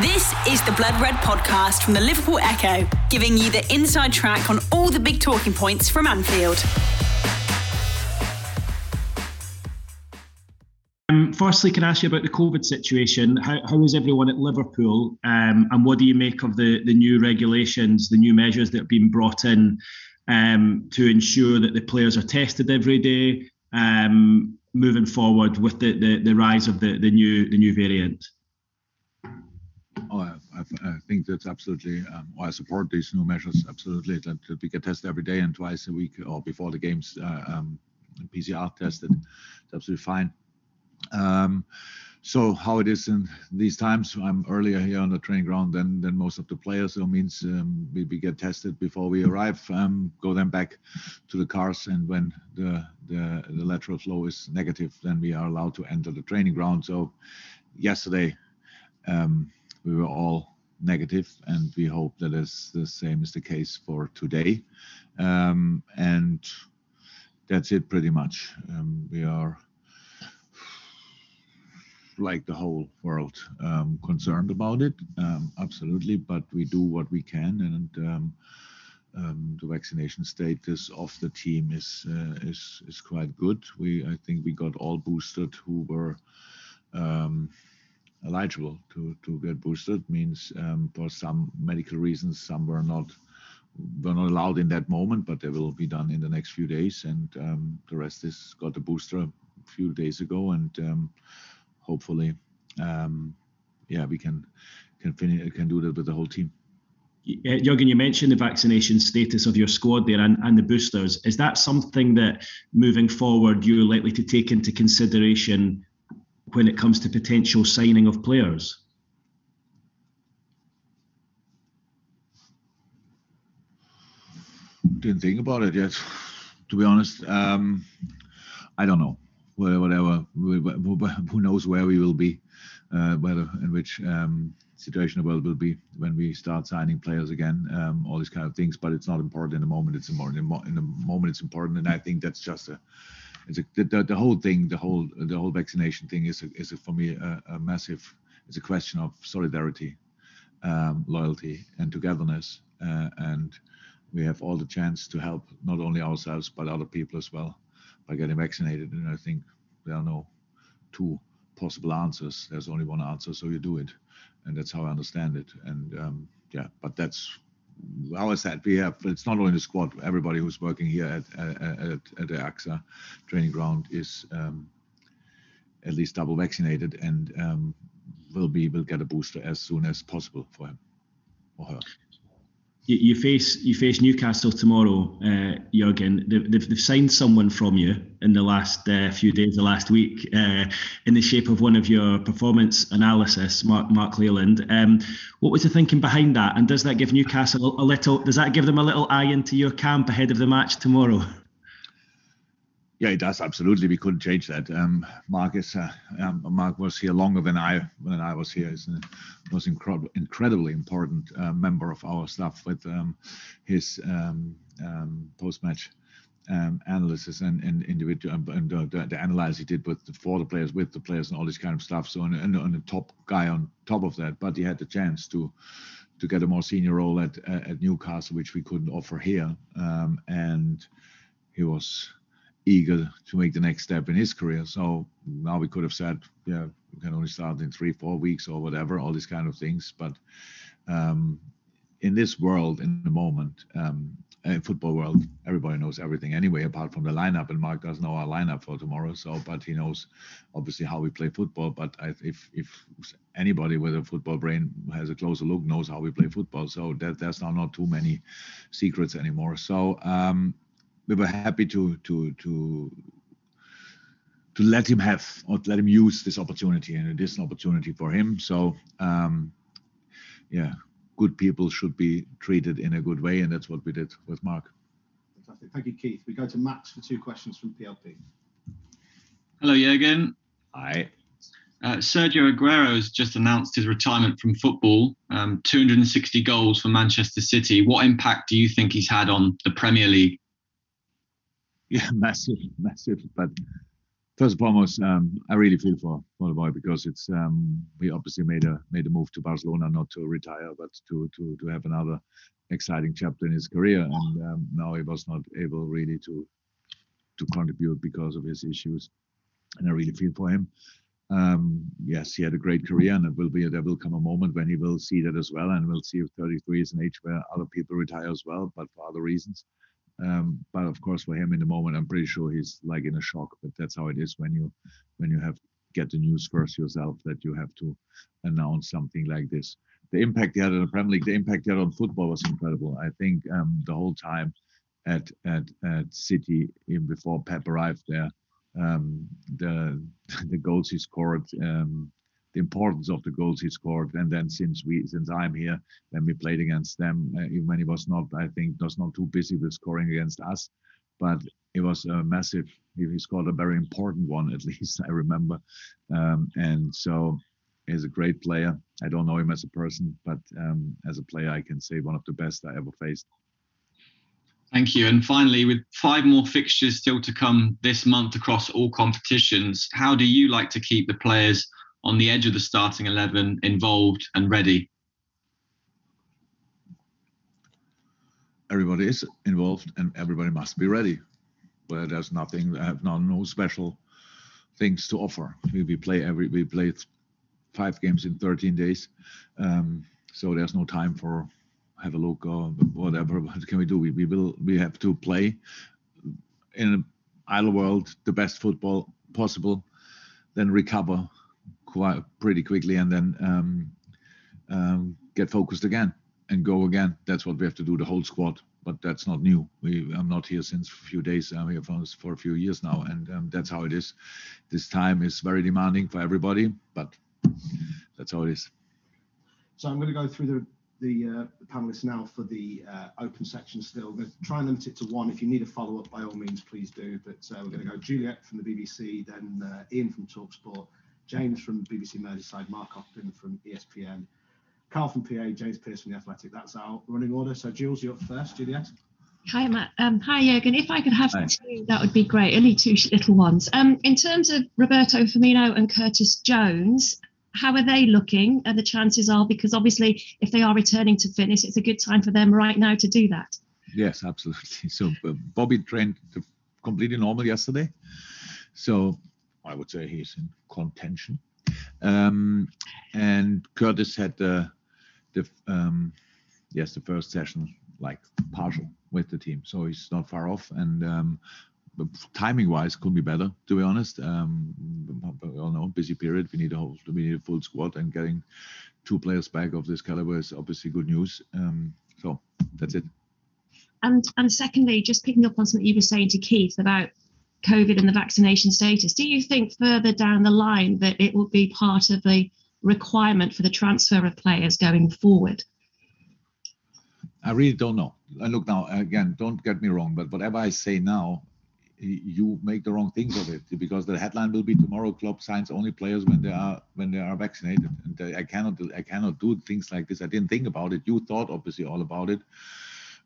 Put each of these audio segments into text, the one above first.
This is the Blood Red podcast from the Liverpool Echo, giving you the inside track on all the big talking points from Anfield. Um, firstly, can I ask you about the COVID situation? How, how is everyone at Liverpool, um, and what do you make of the, the new regulations, the new measures that have been brought in um, to ensure that the players are tested every day, um, moving forward with the, the, the rise of the, the new the new variant? Oh, I, I, think that's absolutely. Um, I support these new measures absolutely. That, we get tested every day and twice a week, or before the games, uh, um, PCR tested. It's absolutely fine. Um, so how it is in these times, I'm earlier here on the training ground than than most of the players. So it means um, we, we, get tested before we arrive, um, go then back to the cars, and when the, the the lateral flow is negative, then we are allowed to enter the training ground. So yesterday. Um, we were all negative, and we hope that is the same is the case for today. Um, and that's it pretty much. Um, we are like the whole world um, concerned about it, um, absolutely. But we do what we can, and um, um, the vaccination status of the team is uh, is is quite good. We I think we got all boosted who were eligible to, to get boosted means um, for some medical reasons some were not were not allowed in that moment but they will be done in the next few days and um, the rest is got the booster a few days ago and um, hopefully um, yeah we can can finish can do that with the whole team Jurgen, you mentioned the vaccination status of your squad there and, and the boosters. Is that something that moving forward you're likely to take into consideration when it comes to potential signing of players? Didn't think about it yet, to be honest. Um, I don't know. Whatever, who knows where we will be, uh, whether in which um, situation the world will be when we start signing players again, um, all these kind of things. But it's not important in the moment. It's important in the moment. It's important, and I think that's just a it's a, the, the whole thing, the whole the whole vaccination thing is a, is a, for me a, a, massive. It's a question of solidarity, um, loyalty, and togetherness, uh, and we have all the chance to help not only ourselves but other people as well by getting vaccinated. And I think there are no two possible answers. There's only one answer, so you do it, and that's how I understand it. And um, yeah, but that's our said, we have it's not only the squad. Everybody who's working here at at, at the AXA training ground is um, at least double vaccinated and um, will be will get a booster as soon as possible for him or her you, you, face you face Newcastle tomorrow, uh, Jurgen. They've, they've, signed someone from you in the last uh, few days, the last week, uh, in the shape of one of your performance analysis, Mark Mark Leyland. Um, what was the thinking behind that? And does that give Newcastle a little? Does that give them a little eye into your camp ahead of the match tomorrow? Yeah, it does absolutely. We couldn't change that. Um, Mark is uh, um, Mark was here longer than I when I was here. He's was incredible, incredibly important uh, member of our staff with um, his um, um, post-match um, analysis and, and individual and the, the, the analysis he did with the, for the players, with the players, and all this kind of stuff. So, and, and, and the top guy on top of that, but he had the chance to to get a more senior role at at Newcastle, which we couldn't offer here, and he was eager to make the next step in his career. So now we could have said, yeah, we can only start in three, four weeks or whatever, all these kind of things. But um, in this world, in the moment, um, in football world, everybody knows everything anyway, apart from the lineup. And Mark doesn't know our lineup for tomorrow. So, but he knows obviously how we play football. But I, if if anybody with a football brain has a closer look, knows how we play football. So that there's now not too many secrets anymore. So um, we were happy to to to to let him have or let him use this opportunity and it is an opportunity for him so um, yeah good people should be treated in a good way and that's what we did with mark fantastic thank you keith we go to max for two questions from plp hello jürgen hi uh, Sergio Aguero has just announced his retirement from football. Um, 260 goals for Manchester City. What impact do you think he's had on the Premier League? Yeah, massive, massive. But first and foremost, um, I really feel for, for the boy because it's um, he obviously made a made a move to Barcelona not to retire but to to to have another exciting chapter in his career, and um, now he was not able really to to contribute because of his issues, and I really feel for him. Um, yes, he had a great career, and it will be there will come a moment when he will see that as well, and we'll see if 33 is an age where other people retire as well, but for other reasons. Um, but of course, for him in the moment, I'm pretty sure he's like in a shock. But that's how it is when you when you have get the news first yourself that you have to announce something like this. The impact he had on the Premier League, the impact he had on football was incredible. I think um, the whole time at at at City, even before Pep arrived there, um, the the goals he scored, um, the importance of the goals he scored, and then since we since I'm here, when we played against them, uh, even when he was not, I think, was not too busy with scoring against us, but it was a massive. He, he scored a very important one, at least I remember, um, and so he's a great player. I don't know him as a person, but um, as a player, I can say one of the best I ever faced. Thank you. And finally, with five more fixtures still to come this month across all competitions, how do you like to keep the players on the edge of the starting 11 involved and ready? Everybody is involved and everybody must be ready. But there's nothing, I have no, no special things to offer. We, we play every, we played five games in 13 days. Um, so there's no time for have a look or whatever. What can we do? We, we will we have to play in an idle world the best football possible, then recover quite pretty quickly, and then um, um, get focused again and go again. That's what we have to do. The whole squad. But that's not new. We, I'm not here since a few days. I'm here for, for a few years now, and um, that's how it is. This time is very demanding for everybody, but that's how it is. So I'm going to go through the the, uh, panelists now for the uh, open section still. We're try and limit it to one. If you need a follow up, by all means, please do. But uh, we're going to go Juliet from the BBC, then uh, Ian from Talksport, James from BBC Merseyside, Mark Austin from ESPN, Carl from PA, James Pearce from The Athletic. That's our running order. So, Jules, you're up first. Juliet. Hi, Matt. Um, hi, Jurgen. If I could have hi. two, that would be great. Only two little ones. Um, in terms of Roberto Firmino and Curtis Jones, how are they looking and the chances are because obviously if they are returning to fitness it's a good time for them right now to do that yes absolutely so uh, bobby trained completely normal yesterday so i would say he's in contention. Um, and curtis had the the um, yes the first session like partial with the team. So he's not far off and um, timing wise could be better to be honest. Um we all know busy period. We need a whole we need a full squad and getting two players back of this caliber is obviously good news. Um so that's it. And and secondly just picking up on something you were saying to keith about covid and the vaccination status do you think further down the line that it will be part of the requirement for the transfer of players going forward? I really don't know. And look now, again, don't get me wrong, but whatever I say now, you make the wrong things of it because the headline will be tomorrow club signs only players when they are when they are vaccinated. And uh, i cannot i cannot do things like this. I didn't think about it. You thought obviously all about it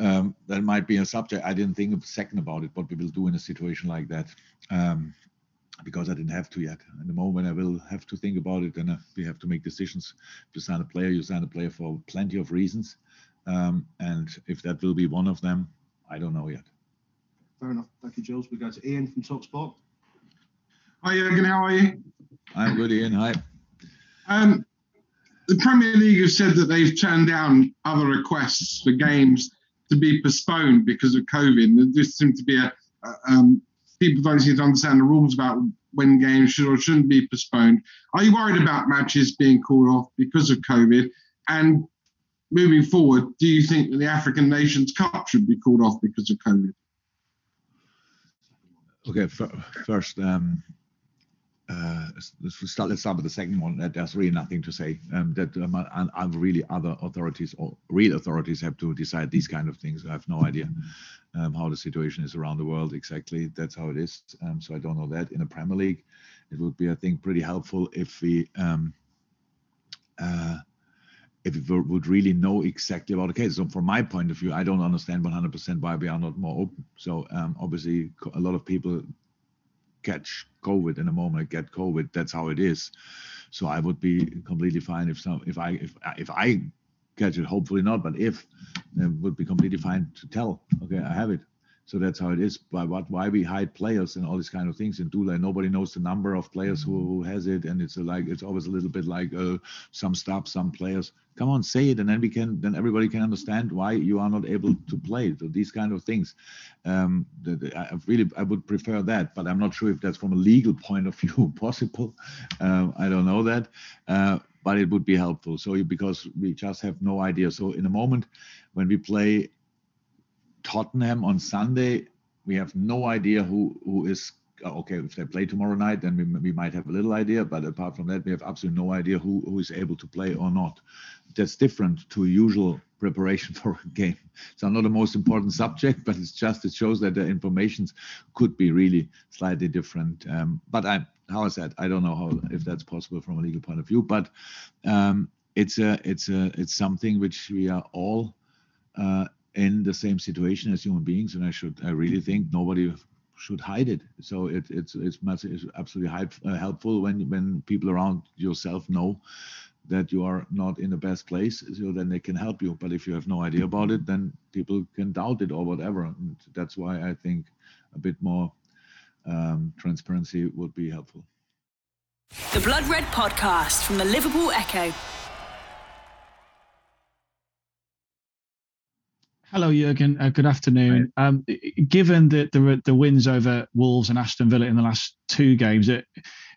um, that might be a subject i didn't think a second about it what we will do in a situation like that um, because i didn't have to yet in the moment i will have to think about it and uh, we have to make decisions if you sign a player you sign a player for plenty of reasons um, and if that will be one of them i don't know yet Fair enough. Thank you, Jules. We go to Ian from Talksport. Hi, Jurgen. How are you? I'm good, Ian. Hi. Um, the Premier League have said that they've turned down other requests for games to be postponed because of COVID. There just seems to be a, a um, people don't seem to understand the rules about when games should or shouldn't be postponed. Are you worried about matches being called off because of COVID? And moving forward, do you think that the African Nations Cup should be called off because of COVID? Okay, first, um, let's start. Let's start with the second one. That there's really nothing to say. Um, that um, and, really other authorities or real authorities have to decide these kind of things. I have no idea um, how the situation is around the world exactly. That's how it is. Um, so I don't know that. In the Premier League, it would be, I think, pretty helpful if we um, uh, if we would really know exactly about the case. So from my point of view, I don't understand 100% why we are not more open. So um, obviously, a lot of people catch COVID in a moment, get COVID. That's how it is. So I would be completely fine if some if I if if I catch it. Hopefully not, but if it would be completely fine to tell. Okay, I have it. So that's how it is. But what, why we hide players and all these kind of things in Dula? Nobody knows the number of players who, who has it, and it's like it's always a little bit like uh, some stuff, some players. Come on, say it, and then we can, then everybody can understand why you are not able to play. So these kind of things. Um, I really, I would prefer that, but I'm not sure if that's from a legal point of view possible. Um, I don't know that. Uh, but it would be helpful. So because we just have no idea. So in a moment when we play Tottenham on Sunday, we have no idea who who is uh, okay. If they play tomorrow night, then we, we might have a little idea. But apart from that, we have absolutely no idea who, who is able to play or not. That's different to usual preparation for a game. It's not the most important subject, but it's just it shows that the informations could be really slightly different. Um, but I, how I said, I don't know how if that's possible from a legal point of view. But um, it's a it's a it's something which we are all uh, in the same situation as human beings, and I should I really think nobody should hide it. So it, it's it's it's absolutely uh, helpful when when people around yourself know that you are not in the best place, so then they can help you. But if you have no idea about it, then people can doubt it or whatever. And that's why I think a bit more um, transparency would be helpful. The Blood Red Podcast from the Liverpool Echo. Hello, Jurgen. Uh, good afternoon. Um, given the, the, the wins over Wolves and Aston Villa in the last two games, it,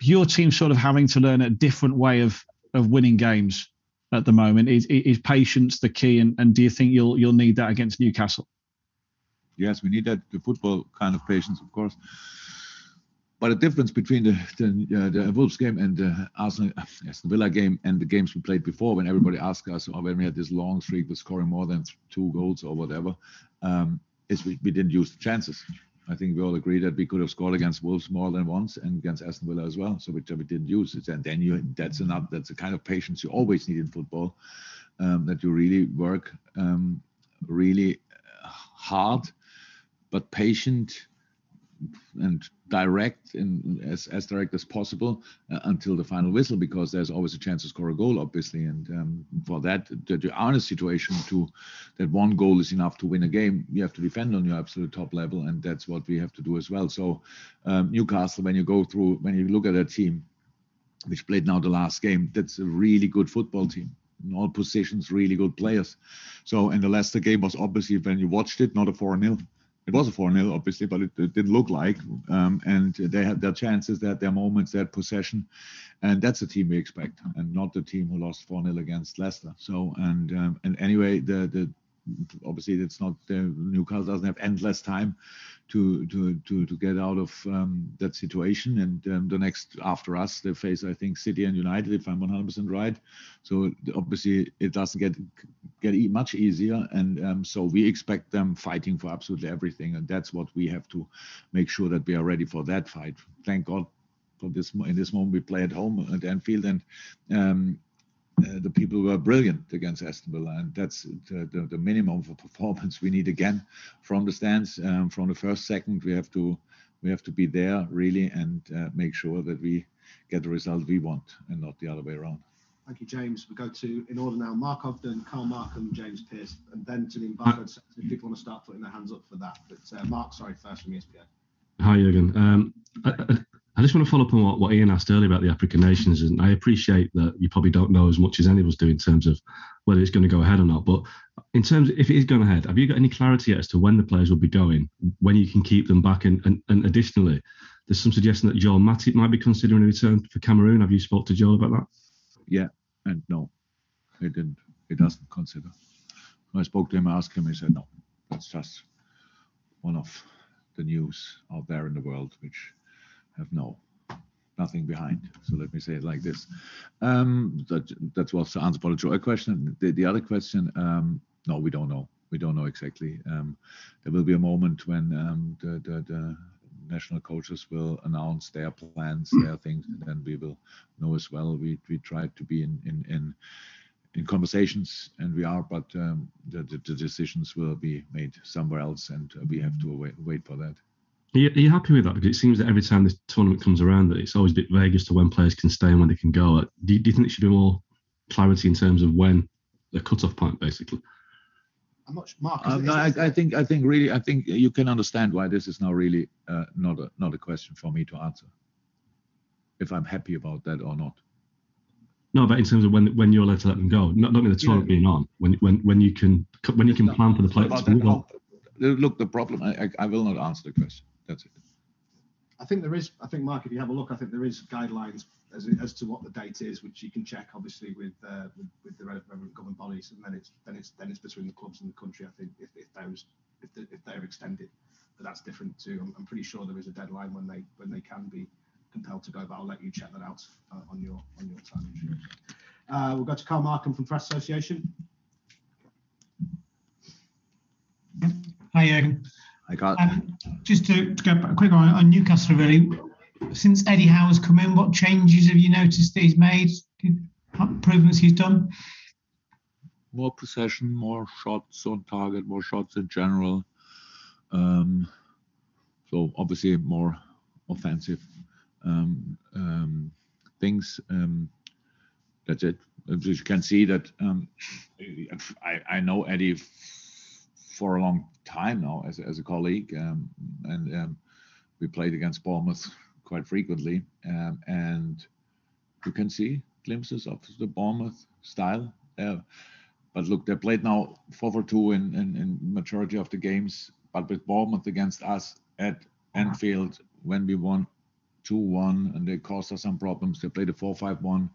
your team sort of having to learn a different way of of winning games at the moment. Is, is patience the key, and, and do you think you'll you'll need that against Newcastle? Yes, we need that the football kind of patience, of course. But the difference between the the, uh, the Wolves game and the Arsenal, Aston Villa game and the games we played before, when everybody asked us, or when we had this long streak with scoring more than two goals or whatever, um, is we, we didn't use the chances. I think we all agree that we could have scored against Wolves more than once and against Aston Villa as well. So which we didn't use it, and then you that's enough. That's the kind of patience you always need in football. Um, that you really work um, really hard, but patient and direct in as, as direct as possible uh, until the final whistle because there's always a chance to score a goal obviously. And um, for that are in a situation to that one goal is enough to win a game you have to defend on your absolute top level and that's what we have to do as well. So um, newcastle when you go through when you look at that team which played now the last game that's a really good football team. In all positions really good players. So and the leicester game was obviously when you watched it not a 4-0 it was a 4 0, obviously, but it, it, didn't look like. Um, and they had their chances, they had their moments, they had possession. And that's the team we expect, and not the team who lost 4 0 against Leicester. So, and um, and anyway, the, the obviously it's not uh, Newcastle doesn't have endless time to to to to get out of um, that situation. And um, the next after us, they face I think City and United, if I'm 100% right. So obviously it doesn't get get much easier, and um, so we expect them fighting for absolutely everything, and that's what we have to make sure that we are ready for that fight. Thank God for this in this moment we play at home at Anfield, and um, uh, the people were brilliant against Aston Villa, and that's the, the, the, minimum for performance we need again from the stands. Um, from the first second, we have to we have to be there really and uh, make sure that we get the result we want and not the other way around. Thank you, James. We go to in order now: Mark Ogden, Carl Markham, James Pearce, and then to the embargoed section. If people want to start putting their hands up for that, but uh, Mark, sorry, first from ESPN. Hi, Jurgen. Um, I, I just want to follow up on what, what Ian asked earlier about the African nations, and I appreciate that you probably don't know as much as any of us do in terms of whether it's going to go ahead or not. But in terms of if it is going ahead, have you got any clarity as to when the players will be going, when you can keep them back, and, and, and additionally, there's some suggestion that Joel Matip might be considering a return for Cameroon. Have you spoke to Joel about that? Yeah, and no, he didn't. He doesn't consider. When I spoke to him, I asked him. He said no. That's just one of the news out there in the world, which have no nothing behind. So let me say it like this. Um, that that was the answer for the Joel question. The, the other question, um, no, we don't know. We don't know exactly. Um, there will be a moment when um, the, the, the national coaches will announce their plans, their things, and then we will know as well. We we try to be in in in, in conversations, and we are, but um, the, the, the decisions will be made somewhere else, and we have to wait, wait for that. Are you, are you, happy with that? Because it seems that every time this tournament comes around, that it's always a bit vague as to when players can stay and when they can go. Do you, do you think there should be more clarity in terms of when the cut-off point, basically? I'm not Mark. Uh, no, I, I, think I think really I think you can understand why this is now really uh, not a not a question for me to answer. If I'm happy about that or not. No, but in terms of when when you're allowed to let them go, not not in the tournament yeah. being on, when when when you can when you can plan for the players to move on. Look, the problem. I, I will not answer the question. That's it. I think there is. I think Mark, if you have a look, I think there is guidelines as, as to what the date is, which you can check obviously with uh, with, with, the relevant government bodies, and then it's then it's then it's between the clubs and the country. I think if, if those if, the, if they're extended, but that's different too. I'm, I'm, pretty sure there is a deadline when they when they can be compelled to go, but I'll let you check that out uh, on your on your time. Uh, we'll go to Carl Markham from Press Association. Hi, Jurgen. I got. Um, just to, to, go back quick on, on, Newcastle, really. Since Eddie Howe's come in, what changes have you noticed that he's made? Improvements he's done? More possession, more shots on target, more shots in general. Um, so obviously more offensive um, um, things. Um, that's it. As you can see that um, I, I know Eddie for a long time now as, as a colleague, um, and um, we played against Bournemouth quite frequently, um, and you can see glimpses of the Bournemouth style. Uh, but look, they played now 4 for 2 in, in, in majority of the games, but with Bournemouth against us at Anfield when we won 2 1 and they caused us some problems, they played a 4 5 1.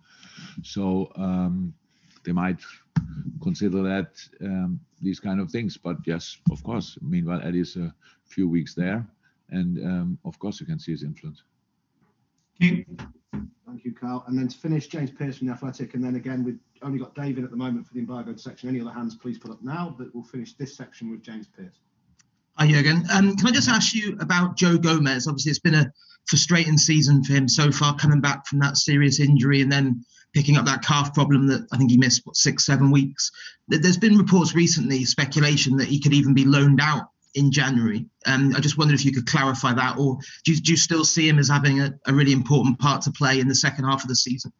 So um, they might consider that um, these kind of things. But yes, of course. Meanwhile, Eddie's a few weeks there, and um, of course you can see his influence. Thank you, Thank you, Carl. And then to finish, James Pearce from the Athletic, and then again we've only got David at the moment for the embargoed section. Any other hands, please put up now. But we'll finish this section with James Pearce. Hi, Jurgen. Um, can I just ask you about Joe Gomez? Obviously, it's been a frustrating season for him so far, coming back from that serious injury and then picking up that calf problem that I think he missed what, six, seven weeks. There's been reports recently, speculation that he could even be loaned out in January. Um, I just wondered if you could clarify that, or do you, do you still see him as having a, a, really important part to play in the second half of the season?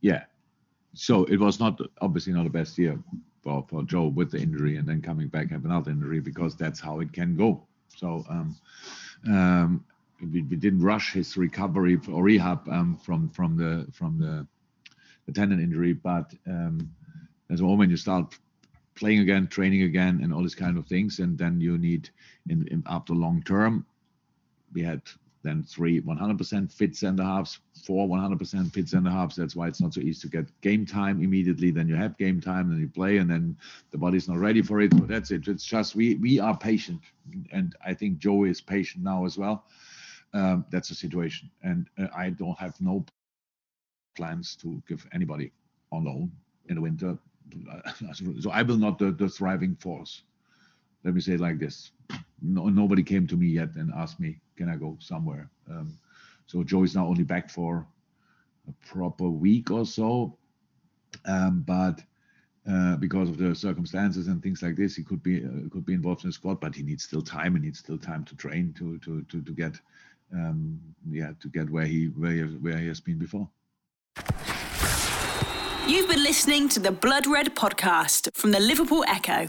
Yeah. So it was not obviously not the best year for, for Joe with the injury and then coming back have another injury because that's how it can go. So um, um, we, we, didn't rush his recovery or rehab um, from from the from the, the tendon injury, but um, there's a moment you start playing again, training again, and all these kind of things, and then you need in, in after long term. We had then three 100% fit center halves, four 100% fit center halves. That's why it's not so easy to get game time immediately. Then you have game time, then you play, and then the body's not ready for it. So that's it. It's just we we are patient, and I think Joe is patient now as well. Um, that's the situation, and uh, I don't have no plans to give anybody on loan in the winter. So I will not the, the thriving force. Let me say it like this: no, nobody came to me yet and asked me, "Can I go somewhere?" Um, so Joe is now only back for a proper week or so, um, but. Uh, because of the circumstances and things like this, he could be uh, could be involved in the squad, but he needs still time. He needs still time to train to to to, to get um, yeah, to get where he where he, where he has been before. You've been listening to the Blood Red podcast from the Liverpool Echo.